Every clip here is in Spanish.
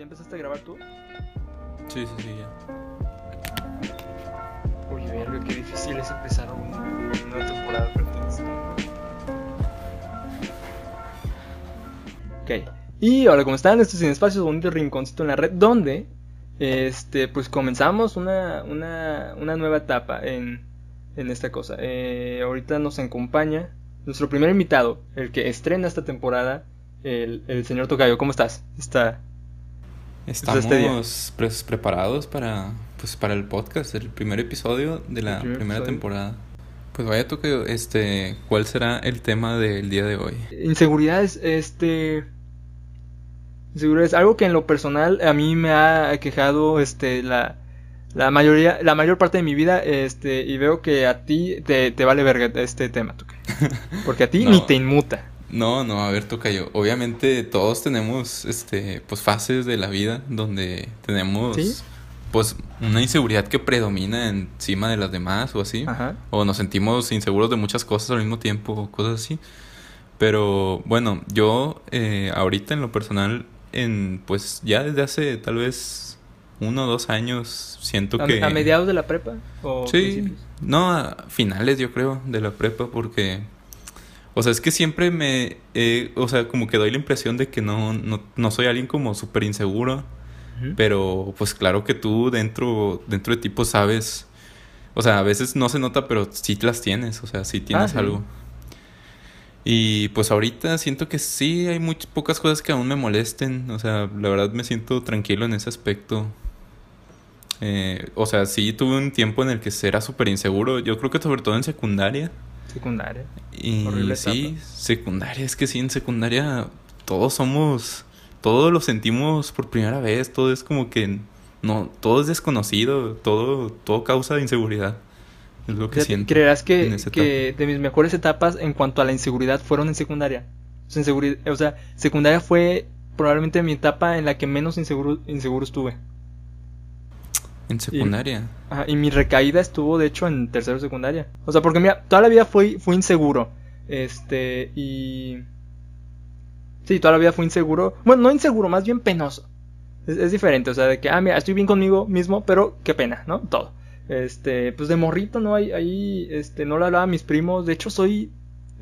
¿Ya empezaste a grabar tú? Sí, sí, sí, ya. Oye, verga, qué difícil es empezar un- una nueva temporada, Ok. Y hola, ¿cómo están? Esto es Sin Espacios, bonito rinconcito en la red, donde este, pues comenzamos una, una, una nueva etapa en, en esta cosa. Eh, ahorita nos acompaña nuestro primer invitado, el que estrena esta temporada, el, el señor Tocayo. ¿Cómo estás? Está... Estamos este pues, preparados para, pues, para el podcast, el primer episodio de la primer primera episodio. temporada. Pues vaya toque, este, ¿cuál será el tema del día de hoy? Inseguridades, este. Inseguridades, algo que en lo personal a mí me ha quejado, este, la, la mayoría, la mayor parte de mi vida, este, y veo que a ti te, te vale verga este tema, Tuca. Porque a ti No. ni te inmuta. No, no, a ver, Tocayo. Obviamente todos tenemos, este, pues fases de la vida donde tenemos, ¿Sí? pues, una inseguridad que predomina encima de las demás o así. Ajá. O nos sentimos inseguros de muchas cosas al mismo tiempo, o cosas así. Pero bueno, yo eh, ahorita en lo personal, en pues ya desde hace tal vez uno o dos años, siento A, que... a mediados de la prepa? ¿O Sí, principios? no, a finales yo creo de la prepa porque... O sea, es que siempre me... eh, o sea, como que doy la impresión de que no, no, no soy alguien como súper inseguro. Pero pues claro que tú dentro, dentro de ti pues sabes... O sea, a veces no se nota, pero sí las tienes. O sea, sí tienes sí. algo. Y pues ahorita siento que sí hay muchas pocas cosas que aún me molesten. O sea, la verdad me siento tranquilo en ese aspecto. Eh, o sea, sí tuve un tiempo en el que era súper inseguro. Yo creo que sobre todo en secundaria. Secundaria. Y Horrible sí, secundaria, es que sí, en secundaria todos somos, todos lo sentimos por primera vez, todo es como que no, todo es desconocido, todo, todo causa inseguridad. Es lo que siento. ¿Creerás que, que de mis mejores etapas en cuanto a la inseguridad fueron en secundaria? O sea, o sea, secundaria fue probablemente mi etapa en la que menos inseguro, inseguro estuve. En secundaria. Ajá, y mi recaída estuvo, de hecho, en tercero de secundaria. O sea, porque mira, toda la vida fui, fui inseguro. Este, y... Sí, toda la vida fui inseguro. Bueno, no inseguro, más bien penoso. Es, es diferente, o sea, de que, ah, mira, estoy bien conmigo mismo, pero qué pena, ¿no? Todo. Este, pues de morrito, ¿no? Ahí, ahí este, no le hablaba a mis primos. De hecho, soy...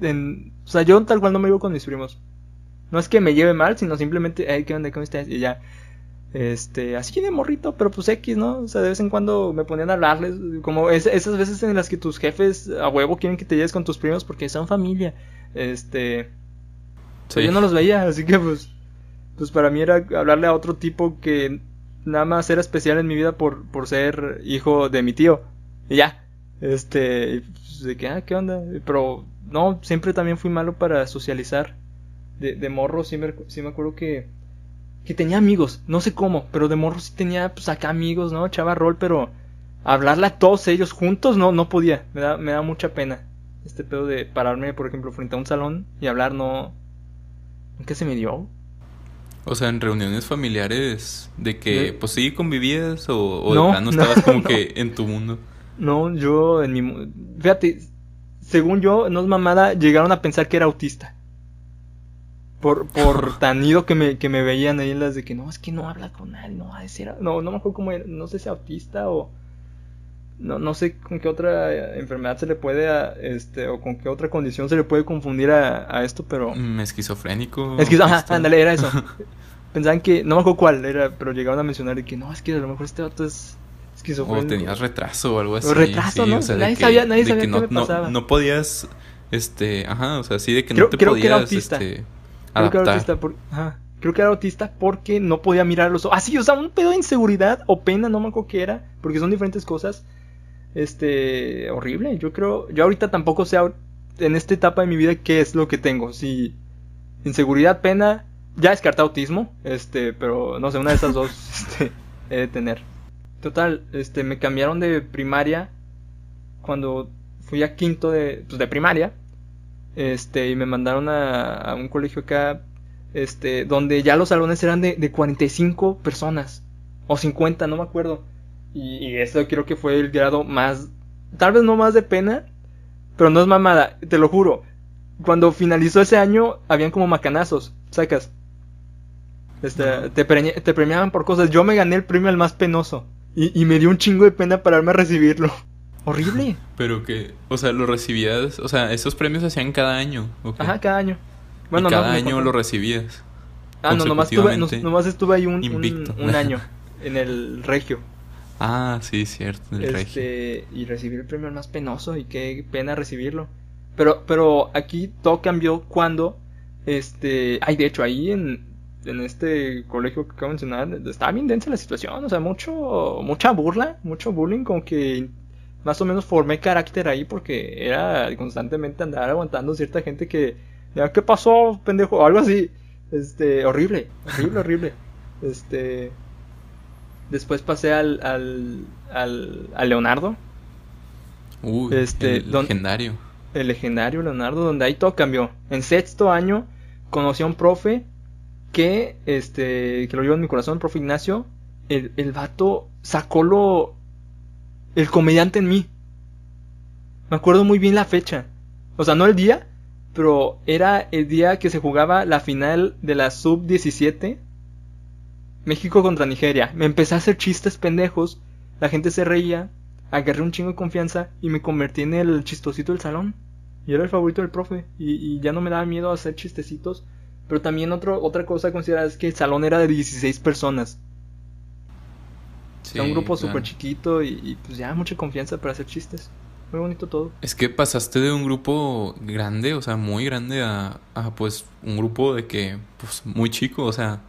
En, o sea, yo tal cual no me llevo con mis primos. No es que me lleve mal, sino simplemente, hey, ¿qué onda? ¿Cómo estás? Y ya. Este, así de morrito, pero pues X, ¿no? O sea, de vez en cuando me ponían a hablarles, como es- esas veces en las que tus jefes a huevo quieren que te lleves con tus primos porque son familia. Este, pues, yo no los veía, así que pues, pues para mí era hablarle a otro tipo que nada más era especial en mi vida por, por ser hijo de mi tío. Y ya, este, pues, de que, ah, ¿qué onda? Pero no, siempre también fui malo para socializar. De, de morro sí me, sí me acuerdo que, que tenía amigos, no sé cómo, pero de morro sí tenía pues acá amigos, ¿no? Echaba rol, pero hablarle a todos ellos juntos no, no podía, me da, me da mucha pena. Este pedo de pararme, por ejemplo, frente a un salón y hablar no... Nunca se me dio. O sea, en reuniones familiares de que, De- pues sí, convivías o, o No, de plano no, estabas como no. que en tu mundo. No, yo en mi... Fíjate, según yo, no es mamada, llegaron a pensar que era autista. Por, por tan ido que me, que me veían ahí en las de que no, es que no habla con nadie, no va a decir... No, no me acuerdo cómo era, no sé si autista o... No, no sé con qué otra eh, enfermedad se le puede, a- este, o con qué otra condición se le puede confundir a, a esto, pero... Mm, esquizofrénico. Es que, ajá, autista. ándale, era eso. Pensaban que, no me acuerdo cuál era, pero llegaban a mencionar de que no, es que a lo mejor este vato es O esquizofrénico. tenías retraso o algo así. O retraso, sí, ¿no? o sea, Nadie que- sabía- nadie sabía que qué no, me no- pasaba. No, podías, este, ajá, o sea, sí de que Creo- no te creo que era podías, autista. este, Creo que era autista por- ajá. Creo que era autista porque no podía mirar los ojos. Ah, sí, o sea, un pedo de inseguridad o pena, no me acuerdo qué era, porque son diferentes cosas. Este, horrible. Yo creo, yo ahorita tampoco sé en esta etapa de mi vida qué es lo que tengo. Si inseguridad, pena, ya descarté autismo, este, pero no sé, una de esas dos este, he de tener. Total, este, me cambiaron de primaria cuando fui a quinto de, pues, de primaria. Este, y me mandaron a, a un colegio acá, este, donde ya los salones eran de, de 45 personas, o 50, no me acuerdo. Y, y eso creo que fue el grado más, tal vez no más de pena, pero no es mamada, te lo juro. Cuando finalizó ese año, habían como macanazos, sacas. Este, te, te, premiaban por cosas. Yo me gané el premio al más penoso. Y, y me dio un chingo de pena pararme a recibirlo. Horrible. Pero que, o sea, lo recibías, o sea, esos premios se hacían cada año. Ajá, cada año. Bueno, cada año lo recibías. Ah, no, nomás estuve, nomás estuve ahí un, un, año en el regio. Ah, sí, cierto, en el este, regio. Y recibí el premio más penoso y qué pena recibirlo. Pero, pero aquí todo cambió cuando, este, ay, de hecho, ahí en, en este colegio que acabo de mencionar, estaba bien densa la situación, o sea, mucho, mucha burla, mucho bullying, como que más o menos formé carácter ahí porque era constantemente andar aguantando cierta gente que, ¿qué pasó, pendejo? O algo así. Este, horrible, horrible, horrible. Este, después pasé al, al, al, Leonardo. Uy, este, el legendario. El legendario Leonardo, donde ahí todo cambió. En sexto año conocí a un profe que, este, que lo llevo en mi corazón, el profe Ignacio. El, el vato sacó lo, el comediante en mí. Me acuerdo muy bien la fecha. O sea, no el día, pero era el día que se jugaba la final de la sub-17. México contra Nigeria. Me empecé a hacer chistes pendejos. La gente se reía. Agarré un chingo de confianza y me convertí en el chistosito del salón. Y era el favorito del profe. Y, ya no me daba miedo hacer chistecitos. Pero también otro, otra cosa a considerar es que el salón era de 16 personas un grupo súper chiquito y, pues ya mucha confianza para hacer chistes. Muy bonito todo. Es que pasaste de un grupo grande, o sea, muy grande, a, pues un grupo de que, pues muy chico, o sea,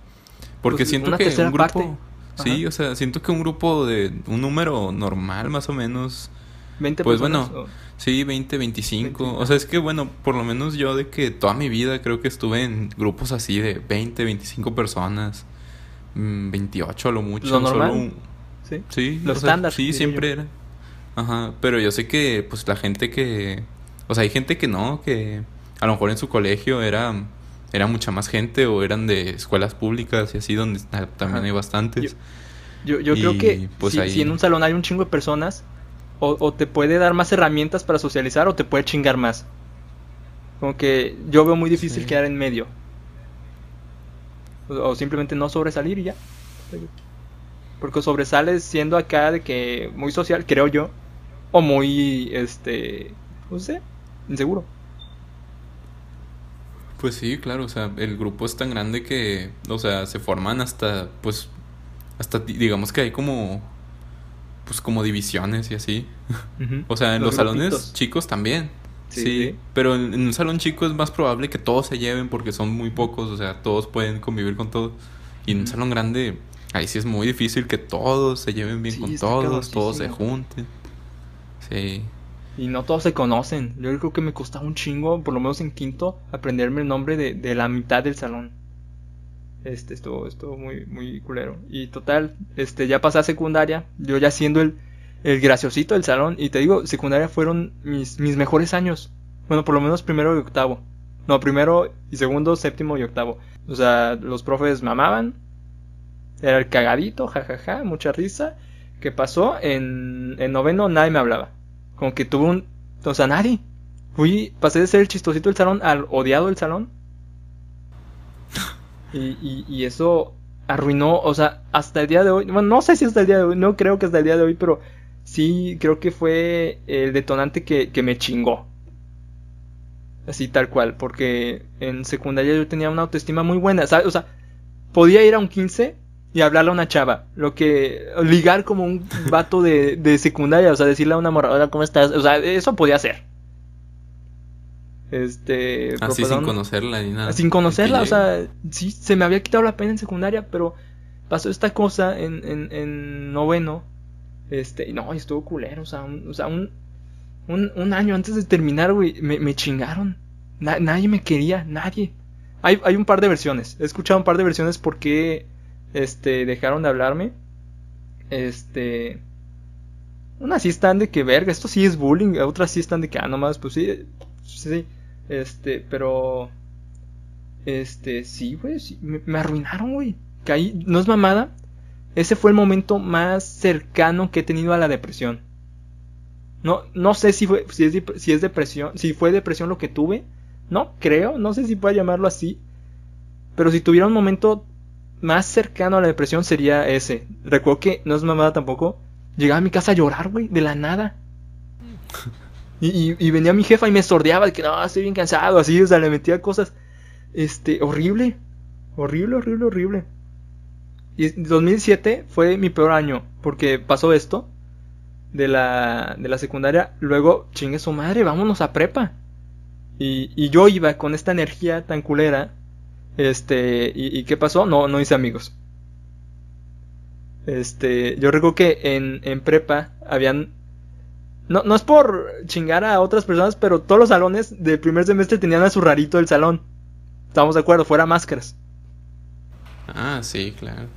porque pues, siento que un grupo... Sí, o sea, siento que un grupo de un número normal más o menos... 20 pues bueno, sí, 20, 25. o sea, es que bueno, por lo menos yo de que toda mi vida creo que estuve en grupos así de 20, 25 personas. 28 mm, a lo mucho. Lo normal. Sí, los estándares. Sí, siempre era. Ajá, pero yo sé que pues la gente que... O sea, hay gente que no, que a lo mejor en su colegio era, era mucha más gente o eran de escuelas públicas y así donde también hay bastantes. Yo, yo, creo que pues si, en un salón hay un chingo de personas, o, te puede dar más herramientas para socializar o te puede chingar más. Como que yo veo muy difícil quedar en medio. o simplemente no sobresalir y ya. Porque sobresales siendo acá de que muy social, creo yo. O muy, este, no sé, inseguro. Pues sí, claro, o sea, el grupo es tan grande que, o sea, se forman hasta, pues, hasta, digamos que hay como, pues, como divisiones y así. o sea, en los, salones chicos también. Sí, pero en, un salón chico es más probable que todos se lleven porque son muy pocos, o sea, todos pueden convivir con todos. Y en un salón grande, Ahí sí es muy difícil que todos se lleven bien con todos, todos se junten. Sí. Y no todos se conocen. Yo creo que me costaba un chingo, por lo menos en quinto, aprenderme el nombre de, de la mitad del salón. Este, estuvo, estuvo muy, muy culero. Y total, este, ya pasé a secundaria, yo ya siendo el, el graciosito del salón. Y te digo, secundaria fueron mis, mis mejores años. Bueno, por lo menos primero y octavo. No, primero y segundo, séptimo y octavo. O sea, los profes mamaban, era el cagadito, jajaja, mucha risa. ¿Qué pasó? En, en noveno nadie me hablaba. Como que tuve un... O sea, nadie. Fui, pasé de ser el chistosito del salón al odiado del salón. Y, y, eso arruinó, o sea, hasta el día de hoy. Bueno, no sé si hasta el día de hoy, no creo que hasta el día de hoy, pero sí creo que fue el detonante que, que me chingó. Así tal cual, porque en secundaria yo tenía una autoestima muy buena, ¿sabes? O sea, podía ir a un 15 y hablarle a una chava. Lo que. Ligar como un vato de, de secundaria. O sea, decirle a una morra, ¿cómo estás? O sea, eso podía ser. Este. Así sin conocerla ni nada. Sin conocerla, o sea, sí, se me había quitado la pena en secundaria, pero pasó esta cosa en, en, en noveno. Este, y no, estuvo culero, o sea, un, o sea, un, un, año antes de terminar, güey, me, me chingaron. nadie me quería, nadie. Hay, hay un par de versiones. He escuchado un par de versiones porque este, dejaron de hablarme. Este, unas sí están de que verga, esto sí es bullying, otras sí están de que, ah, nomás, pues sí, sí, este, pero, este, sí, güey, me, arruinaron, güey, caí, no es mamada, ese fue el momento más cercano que he tenido a la depresión. No, no sé si fue, si es, si es depresión, si fue depresión lo que tuve, no creo, no sé si puedo llamarlo así, pero si tuviera un momento más cercano a la depresión sería ese. Recuerdo que, no es mamada tampoco, llegaba a mi casa a llorar, güey, de la nada. Y, y, venía mi jefa y me sordeaba de que no, estoy bien cansado, así, o sea, le metía cosas. Este, horrible. Horrible, horrible, horrible. Y 2007 fue mi peor año, porque pasó esto de la, de la secundaria. Luego, chingue su madre, vámonos a prepa. Y, y yo iba con esta energía tan culera. Este, y, y, ¿qué pasó? No, no hice amigos. Este, yo recuerdo que en, en prepa habían no, no es por chingar a otras personas, pero todos los salones del primer semestre tenían a su rarito del salón. Estamos de acuerdo, fuera máscaras. Ah, sí, claro.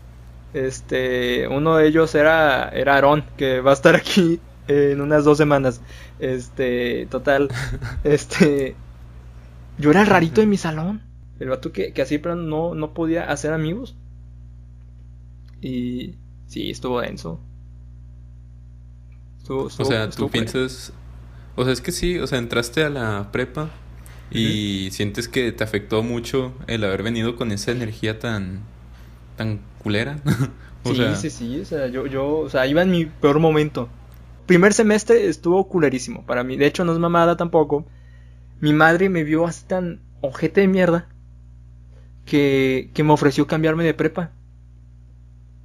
Este, uno de ellos era, era Aarón, que va a estar aquí en unas dos semanas. Este, total. este, yo era el rarito de mi salón. El vato que, que así, pero no, no podía hacer amigos. Y sí, estuvo denso o sea, tú piensas... O sea, es que sí, o sea, entraste a la prepa y sientes que te afectó mucho el haber venido con esa energía tan... tan culera. sí, sí, sí, o sea, yo, yo, o sea, iba en mi peor momento. Primer semestre estuvo culerísimo para mí. De hecho, no es mamada tampoco. Mi madre me vio así tan ojete de mierda que, me ofreció cambiarme de prepa.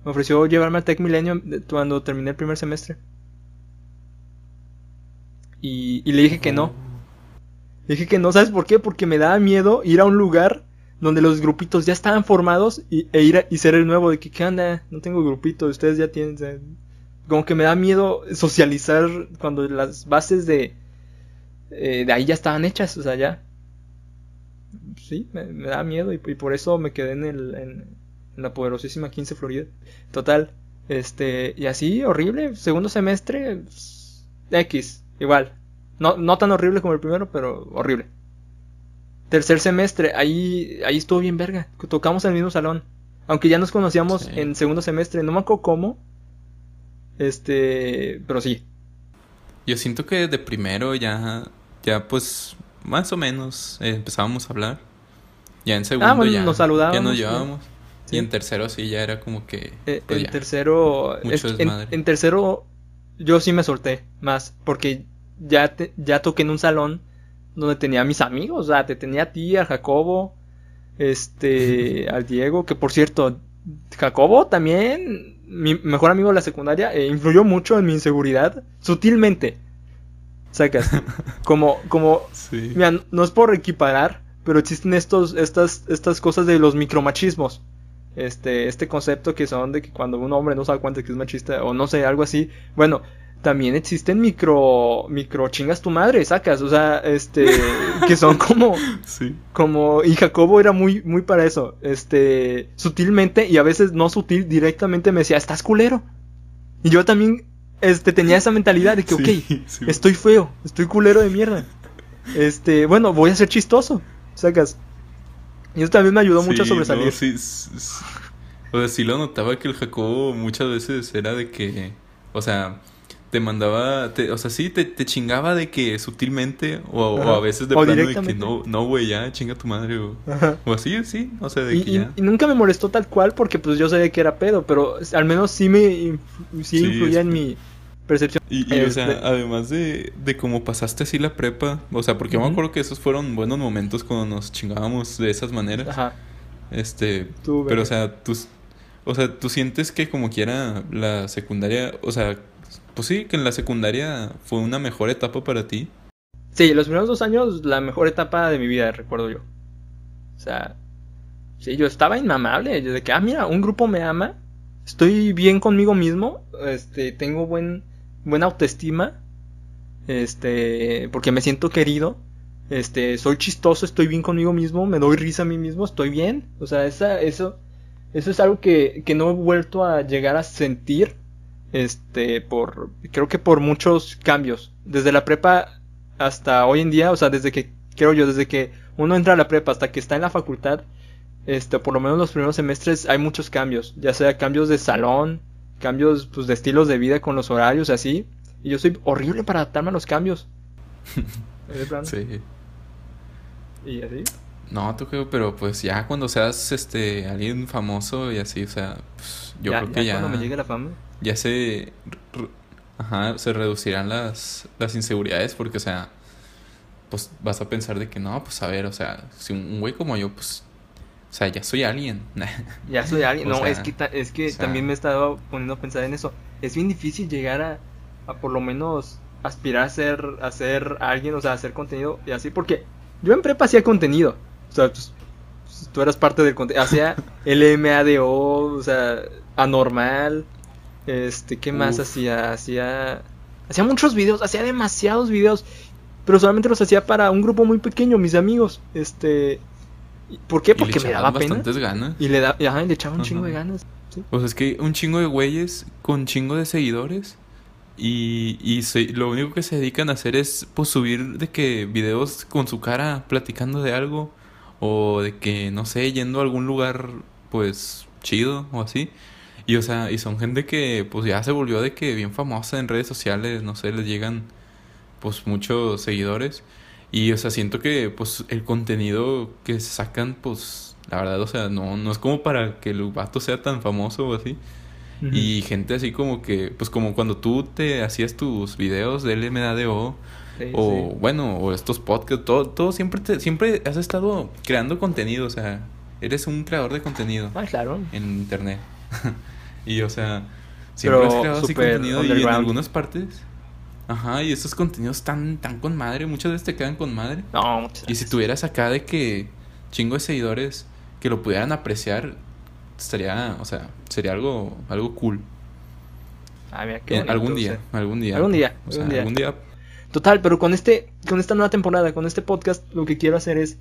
Me ofreció llevarme al Tech Millennium cuando terminé el primer semestre. Y, le dije que no. Le dije que no, ¿sabes por qué? Porque me daba miedo ir a un lugar donde los grupitos ya estaban formados y, e ir y ser el nuevo de que, ¿qué onda? No tengo grupito, ustedes ya tienen... Como que me da miedo socializar cuando las bases de... Eh, de ahí ya estaban hechas, o sea, ya... Sí, me, da miedo y, por eso me quedé en, el, en, en la poderosísima 15 Florida. Total, este, y así, horrible, segundo semestre, X, Igual. No, no tan horrible como el primero, pero horrible. Tercer semestre, ahí, ahí estuvo bien verga. Tocamos en el mismo salón. Aunque ya nos conocíamos en segundo semestre. No me acuerdo cómo. Este. Pero sí. Yo siento que de primero ya. Ya pues. Más o menos eh, empezábamos a hablar. Ya en segundo ah, ya, nos saludábamos, ya nos llevábamos. Y en tercero sí ya era como que. Eh, pues en tercero. en, tercero yo sí me solté más, porque ya, ya toqué en un salón donde tenía a mis amigos, o sea, te tenía a ti, a Jacobo, este, al Diego, que por cierto, Jacobo también, mi mejor amigo de la secundaria, eh, influyó mucho en mi inseguridad, sutilmente. Sacas, como, como, mira, no es por equiparar, pero existen estos, estas, estas cosas de los micromachismos este, este concepto que son de que cuando un hombre no se da cuenta que es machista o no sé, algo así, bueno, también existen micro, micro chingas tu madre, sacas, o sea, este, que son como, sí. como, y Jacobo era muy, muy para eso, este, sutilmente y a veces no sutil, directamente me decía, estás culero. Y yo también, este, tenía esa mentalidad de que, ok, estoy feo, estoy culero de mierda. Este, bueno, voy a ser chistoso, sacas. Y eso también me ayudó mucho a sobresalir. sí, o sea, sí lo notaba que el Jacobo muchas veces era de que, o sea, te mandaba, o sea, sí, te, te, chingaba de que sutilmente, o, a veces de plano de que no, no, güey, ya, chinga tu madre, o, o así, sí, o sea, de y, que ya. Y, nunca me molestó tal cual porque pues yo sabía que era pedo, pero al menos sí me sí, influía en mi percepción. Y, o sea, además de, de cómo pasaste así la prepa, o sea, porque yo me acuerdo que esos fueron buenos momentos cuando nos chingábamos de esas maneras. Ajá. Este, pero o sea, tú, o sea, tú sientes que como quiera la secundaria, o sea, pues sí, que en la secundaria fue una mejor etapa para ti. Sí, los primeros dos años, la mejor etapa de mi vida, recuerdo yo. O sea, sí, yo estaba inmamable, de que, ah, mira, un grupo me ama, estoy bien conmigo mismo, este, tengo buen buena autoestima, este, porque me siento querido, este, soy chistoso, estoy bien conmigo mismo, me doy risa a mí mismo, estoy bien, o sea, esa, eso, eso es algo que, que no he vuelto a llegar a sentir, este, por, creo que por muchos cambios, desde la prepa hasta hoy en día, o sea, desde que, creo yo, desde que uno entra a la prepa hasta que está en la facultad, este, por lo menos los primeros semestres hay muchos cambios, ya sea cambios de salón, cambios pues, de estilos de vida con los horarios y así. Y yo soy horrible para adaptarme a los cambios. sí. ¿Y así? No, tú creo, pero pues ya cuando seas este alguien famoso y así, o sea, pues, yo ya, creo que ya, cuando me llegue la fama. ya se ajá, se reducirán las las inseguridades porque o sea, pues vas a pensar de que no, pues a ver, o sea, si un güey como yo pues sea, ya soy alguien. Ya soy alguien. O No, sea, es que, es que o sea- también me he estado poniendo a pensar en eso. Es bien difícil llegar a, a por lo menos aspirar a ser, a ser alguien, o sea, a hacer contenido y así, porque yo en prepa hacía contenido. O sea, pues, pues, tú eras parte del contenido. Hacía LMADO, o sea, anormal. Este, ¿qué más Uf. hacía? Hacía. Hacía muchos videos, hacía demasiados videos. Pero solamente los hacía para un grupo muy pequeño, mis amigos. Este. ¿Por qué? Porque me daba pena. ganas. Y le, da, ajá, y le echaba un Ajá. chingo de ganas. Sí. Pues es que un chingo de güeyes con chingo de seguidores y, y se- lo único que se dedican a hacer es pues subir de que videos con su cara platicando de algo o de que no sé, yendo a algún lugar pues chido o así. Y o sea, y son gente que pues ya se volvió de que bien famosa en redes sociales, no sé, les llegan pues muchos seguidores y o sea, siento que pues el contenido que sacan pues la verdad, o sea, no no es como para que el vato sea tan famoso o así. Y gente así como que, pues como cuando tú te hacías tus videos de LMDADO Sí, o sí. bueno, o estos podcasts, todo, todo siempre te, siempre has estado creando contenido, o sea, eres un creador de contenido Ah, claro. en internet. y o sea, siempre Pero has creado así contenido y en algunas partes. Ajá, y esos contenidos tan, tan con madre, muchas veces te quedan con madre. No, muchas Y si tuvieras acá de que chingo de seguidores que lo pudieran apreciar, estaría, o sea, sería algo, algo cool. Ah, mira, qué Eh, bonito, algún o día, sea. algún día. Algún día, O sea, algún día. algún día. Total, pero con este, con esta nueva temporada, con este podcast, lo que quiero hacer es,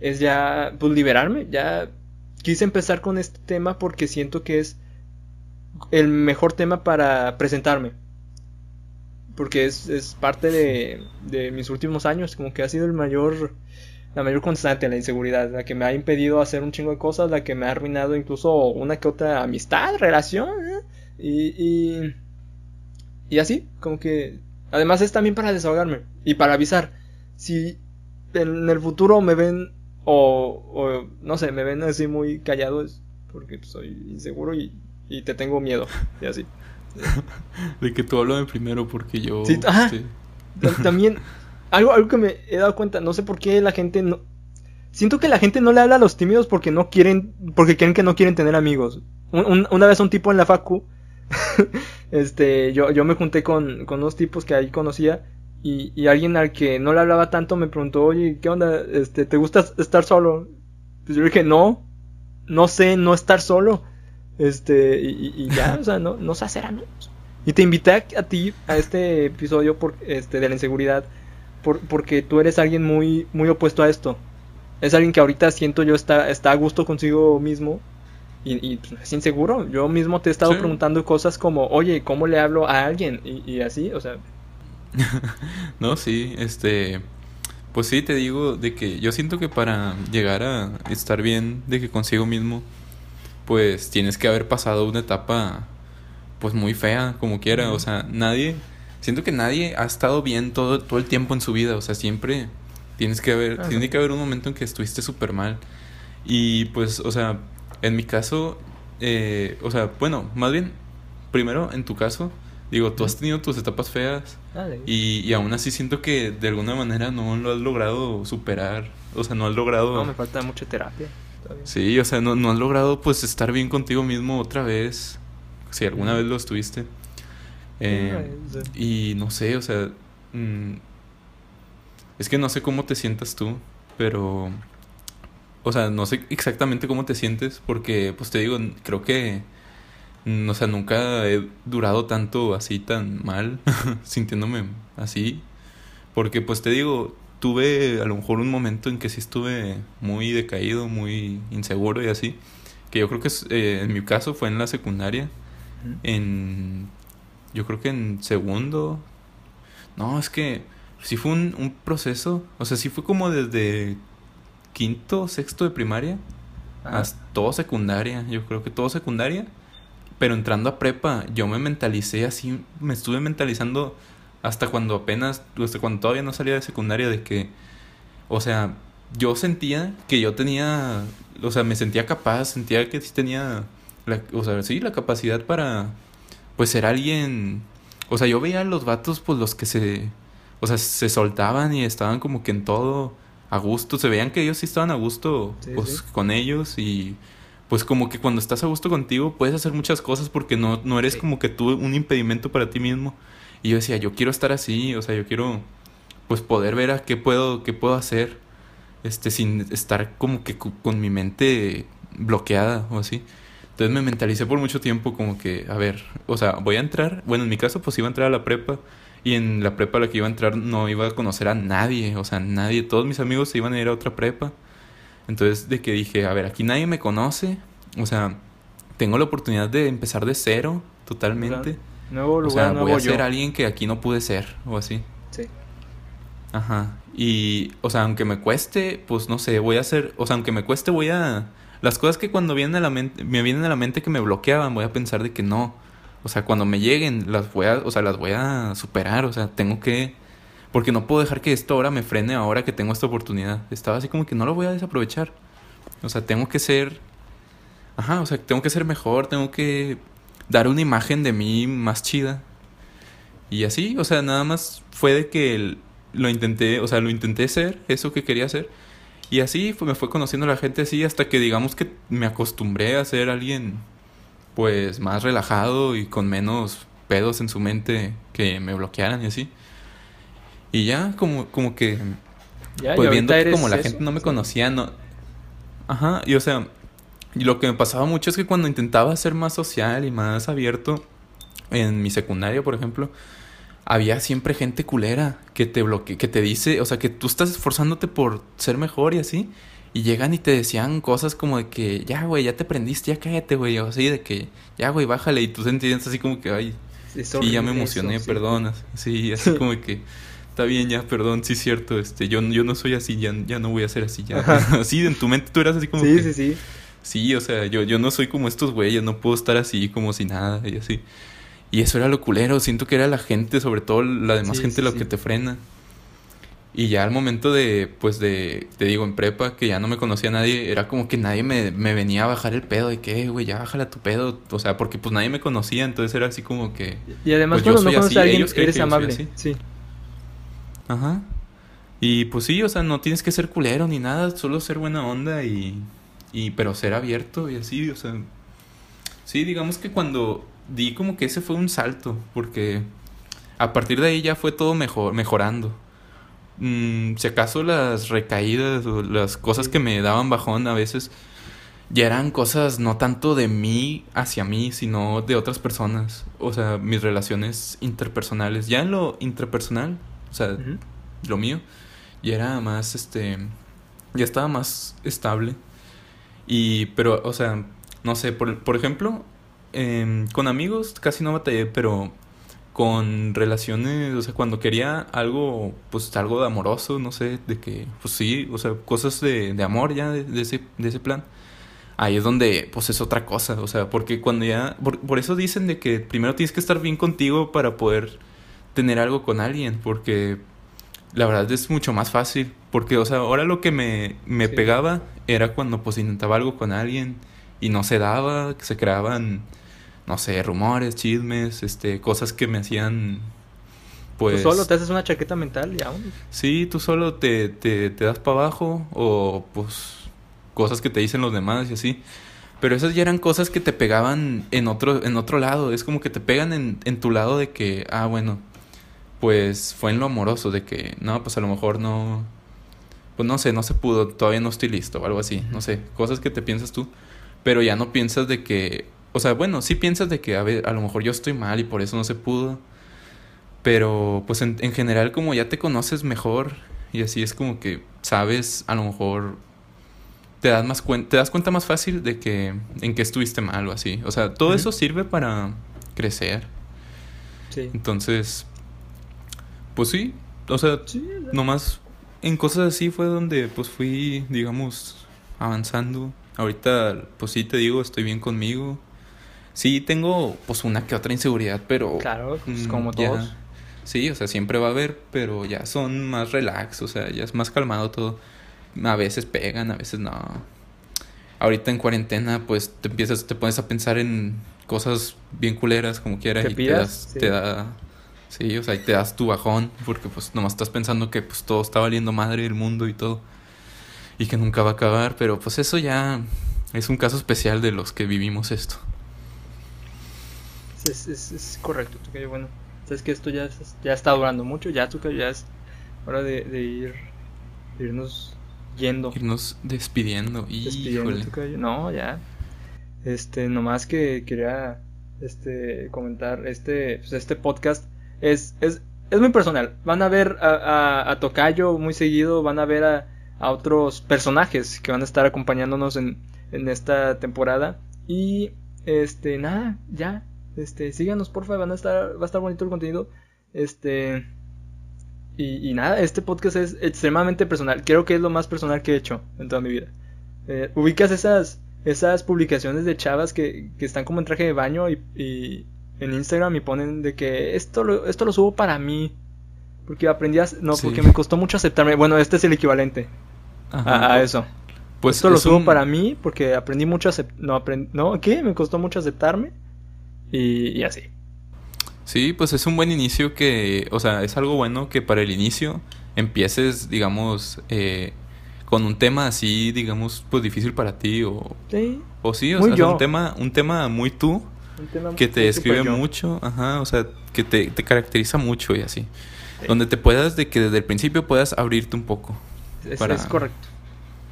es ya, pues liberarme. Ya quise empezar con este tema porque siento que es el mejor tema para presentarme. Porque es, es parte de, de mis últimos años, como que ha sido el mayor, la mayor constante, la inseguridad, la que me ha impedido hacer un chingo de cosas, la que me ha arruinado incluso una que otra amistad, relación, ¿eh? y, y, y así, como que Además es también para desahogarme y para avisar. Si en el futuro me ven o, no sé, me ven así muy callado es porque soy inseguro y, y te tengo miedo y así. De que tú háblame primero porque yo. Sí, este, También algo, algo que me he dado cuenta, no sé por qué la gente no... Siento que la gente no le habla a los tímidos porque no quieren, porque creen que no quieren tener amigos. Un- un- una vez un tipo en la facu, este, yo, yo me junté con, con unos tipos que ahí conocía y, y alguien al que no le hablaba tanto me preguntó, oye, ¿qué onda? Este, ¿te gusta estar solo? Pues yo dije, no, no sé no estar solo. Este, y, y- ya, o sea, no, no sé hacer amigos. Y te invité a, a ti a este episodio por, este, de la inseguridad por- porque tú eres alguien muy, muy opuesto a esto. Es alguien que ahorita siento yo está, está a gusto consigo mismo y, y, pues, es inseguro. Yo mismo te he estado Sí. preguntando cosas como, oye, ¿cómo le hablo a alguien? Y, y así, o sea, No, sí, este. Pues sí, te digo de que yo siento que para llegar a estar bien de que consigo mismo, pues tienes que haber pasado una etapa, pues muy fea, como quiera. O sea, nadie. Siento que nadie ha estado bien todo, todo el tiempo en su vida. O sea, siempre tienes que haber. Ajá. Tiene que haber un momento en que estuviste súper mal. Y pues, o sea, en mi caso, eh, o sea, bueno, más bien, primero en tu caso, digo, tú has tenido tus etapas feas. dale. Y, y aún así siento que de alguna manera no lo has logrado superar. O sea, no has logrado... no, me falta mucha terapia. Sí, o sea, no, no has logrado pues estar bien contigo mismo otra vez. Si alguna vez lo estuviste. Eh, y no sé, o sea... mm, es que no sé cómo te sientas tú, pero... O sea, no sé exactamente cómo te sientes porque, pues te digo, creo que... mm, O sea, nunca he durado tanto así tan mal, sintiéndome así. Porque, pues te digo, tuve a lo mejor un momento en que sí estuve muy decaído, muy inseguro y así. Que yo creo que eh, en mi caso fue en la secundaria. En. Yo creo que en segundo. No, es que sí fue un, un proceso. O sea, sí fue como desde quinto, sexto de primaria. Ajá. Hasta todo secundaria, yo creo que todo secundaria. Pero entrando a prepa, yo me mentalicé así, me estuve mentalizando hasta cuando apenas, hasta cuando todavía no salía de secundaria, de que, o sea, yo sentía que yo tenía, o sea, me sentía capaz, sentía que sí tenía, la, o sea, sí, la capacidad para, pues, ser alguien, o sea, yo veía a los vatos, pues, los que se, o sea, se soltaban y estaban como que en todo a gusto, se veían que ellos sí estaban a gusto, pues, con ellos y pues como que cuando estás a gusto contigo puedes hacer muchas cosas porque no, no eres como que tú un impedimento para ti mismo. Y yo decía, yo quiero estar así, o sea, yo quiero pues poder ver a qué puedo, qué puedo hacer, este, sin estar como que con mi mente bloqueada o así. Entonces me mentalicé por mucho tiempo como que, a ver, o sea, voy a entrar, bueno, en mi caso pues iba a entrar a la prepa y en la prepa a la que iba a entrar no iba a conocer a nadie, o sea, nadie, todos mis amigos se iban a ir a otra prepa. Entonces de que dije, a ver, aquí nadie me conoce, o sea, tengo la oportunidad de empezar de cero totalmente. Nuevo lugar, o sea, voy a yo. ser alguien que aquí no pude ser o así. Sí. Ajá. Y, o sea, aunque me cueste, pues no sé, voy a hacer, o sea, aunque me cueste, voy a... Las cosas que cuando vienen a la mente, me vienen a la mente que me bloqueaban, voy a pensar de que no. O sea, cuando me lleguen, las voy a, o sea, las voy a superar, o sea, tengo que... Porque no puedo dejar que esto ahora me frene ahora que tengo esta oportunidad. Estaba así como que no lo voy a desaprovechar. O sea, tengo que ser... Ajá, o sea, tengo que ser mejor, tengo que dar una imagen de mí más chida. Y así, o sea, nada más fue de que lo intenté, o sea, lo intenté ser, eso que quería hacer. Y así me fue conociendo la gente así hasta que digamos que me acostumbré a ser alguien pues más relajado y con menos pedos en su mente que me bloquearan y así. Y ya como, como que pues viendo que como la gente no me conocía, no... Ajá, y o sea, y lo que me pasaba mucho es que cuando intentaba ser más social y más abierto, en mi secundaria, por ejemplo, había siempre gente culera que te bloque que te dice, o sea, que tú estás esforzándote por ser mejor y así, y llegan y te decían cosas como de que, ya, güey, ya te prendiste, ya cállate, güey, o así, de que, ya, güey, bájale, y tú sentías así como que, ay, sí, ya me emocioné, perdonas, sí, así como que, está bien, ya, perdón, sí cierto, este, yo, yo no soy así, ya, ya no voy a ser así, ya, así, en tu mente tú eras así como sí, que, sí, sí, sí, o sea, yo, yo no soy como estos güeyes, no puedo estar así como si nada, y así. Y eso era lo culero, siento que era la gente, sobre todo la demás Sí, gente, sí, lo sí. que te frena. Y ya al momento de, pues de, te digo, en prepa, que ya no me conocía nadie, era como que nadie me, me venía a bajar el pedo, de que, "Eh, güey, ya bájale a tu pedo. O sea, porque pues nadie me conocía, entonces era así como que, Y además Pues cuando no conoces a alguien, eres amable. Sí. ajá. Y pues sí, o sea, no tienes que ser culero ni nada, solo ser buena onda y, y, pero ser abierto y así, o sea, sí, digamos que cuando di como que ese fue un salto, porque a partir de ahí ya fue todo mejor, mejorando. Mm, si acaso las recaídas o las cosas que me daban bajón a veces ya eran cosas no tanto de mí hacia mí, sino de otras personas. O sea, mis relaciones interpersonales. Ya en lo interpersonal, o sea, Ujú. lo mío, ya era más, este, ya estaba más estable. Y, pero, o sea, no sé, por, por ejemplo, em, con amigos casi no batallé, pero con relaciones, o sea, cuando quería algo, pues algo de amoroso, no sé, de que, pues sí, o sea, cosas de, de amor ya, de, de ese, de ese plan. Ahí es donde, pues es otra cosa, o sea, porque cuando ya, por, por eso dicen de que primero tienes que estar bien contigo para poder tener algo con alguien, porque la verdad es mucho más fácil, porque, o sea, ahora lo que me, me Sí. pegaba era cuando pues intentaba algo con alguien y no se daba, que se creaban, no sé, rumores, chismes, este, cosas que me hacían, pues... Tú solo te haces una chaqueta mental y aún. Sí, tú solo te, te, te das para abajo o pues cosas que te dicen los demás y así. Pero esas ya eran cosas que te pegaban en otro, en otro lado. Es como que te pegan en, en tu lado de que, ah, bueno, pues fue en lo amoroso, de que, no, pues a lo mejor no, pues no sé, no se pudo, todavía no estoy listo o algo así, no sé, cosas que te piensas tú. Pero ya no piensas de que, o sea, bueno, sí piensas de que, a ver, a lo mejor yo estoy mal y por eso no se pudo. Pero pues en, en general como ya te conoces mejor y así es como que sabes a lo mejor te das más te das cuenta más fácil de que en qué estuviste mal o así. O sea, todo Ujú. eso sirve para crecer. Sí. Entonces, pues sí, o sea, Sí, nomás en cosas así fue donde pues fui, digamos, avanzando. Ahorita, pues sí te digo, estoy bien conmigo. Sí, tengo pues una que otra inseguridad, pero claro, pues, Mm, como ya. todos. Sí, o sea, siempre va a haber, pero ya son más relax, o sea, ya es más calmado todo. a veces pegan, a veces no. Ahorita en cuarentena, pues te empiezas, te pones a pensar en cosas bien culeras como quieras ¿Te y te, das, Sí. te da, sí, o sea, y te das tu bajón porque pues nomás estás pensando que pues todo está valiendo madre el mundo y todo y que nunca va a acabar, pero pues eso ya es un caso especial de los que vivimos esto. Es, es, es correcto, Tocayo. Bueno, sabes que esto ya, ya está durando mucho, ya, Tocayo, ya es hora de, de ir, de irnos yendo. Irnos despidiendo, despidiendo, híjole. No, ya. Este, nomás que quería este comentar, este, pues, este podcast es, es, es muy personal. Van a ver a, a, Tocayo muy seguido, van a ver a, a otros personajes que van a estar acompañándonos en, en esta temporada. Y este, nada, ya. Este, síganos porfa, van a estar, va a estar bonito el contenido. Este. Y, y nada, este podcast es extremadamente personal. Creo que es lo más personal que he hecho en toda mi vida. Eh, ubicas esas, esas publicaciones de chavas que, que están como en traje de baño y, y en Instagram y ponen de que esto lo, esto lo subo para mí. Porque aprendí a... No, Sí. porque me costó mucho aceptarme. Bueno, este es el equivalente Ajá. a, eso. Pues esto lo subo un- para mí porque aprendí mucho a No, aprend- no, ¿qué? Me costó mucho aceptarme. Y, y así. Sí, pues es un buen inicio que, o sea, es algo bueno que para el inicio empieces, digamos, eh, con un tema así, digamos, pues difícil para ti o, Sí, o sí, o Muy sea, yo. un tema, un tema muy tú, que te describe mucho, ajá, o sea, que te, te caracteriza mucho y así. Sí. Donde te puedas, de que desde el principio puedas abrirte un poco. Es, para- es correcto.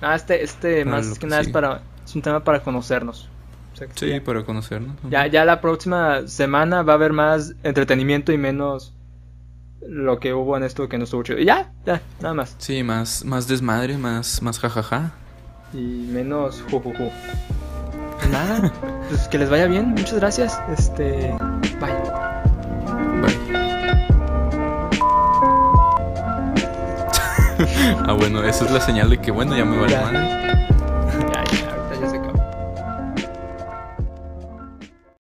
Ah, este, este más que que nada es para. Es un tema para conocernos. O sea, Sí, ya- para conocernos. Ya, ya la próxima semana va a haber más entretenimiento y menos lo que hubo en esto que no estuvo chido. Y ya, ya, nada más. Sí, más, más desmadre, más, más jajaja. Y menos jujuju. Nada, pues que les vaya bien, muchas gracias. Este, bye. Bye. ah, bueno, esa es la señal de que, bueno, ya me vale Ya. madre.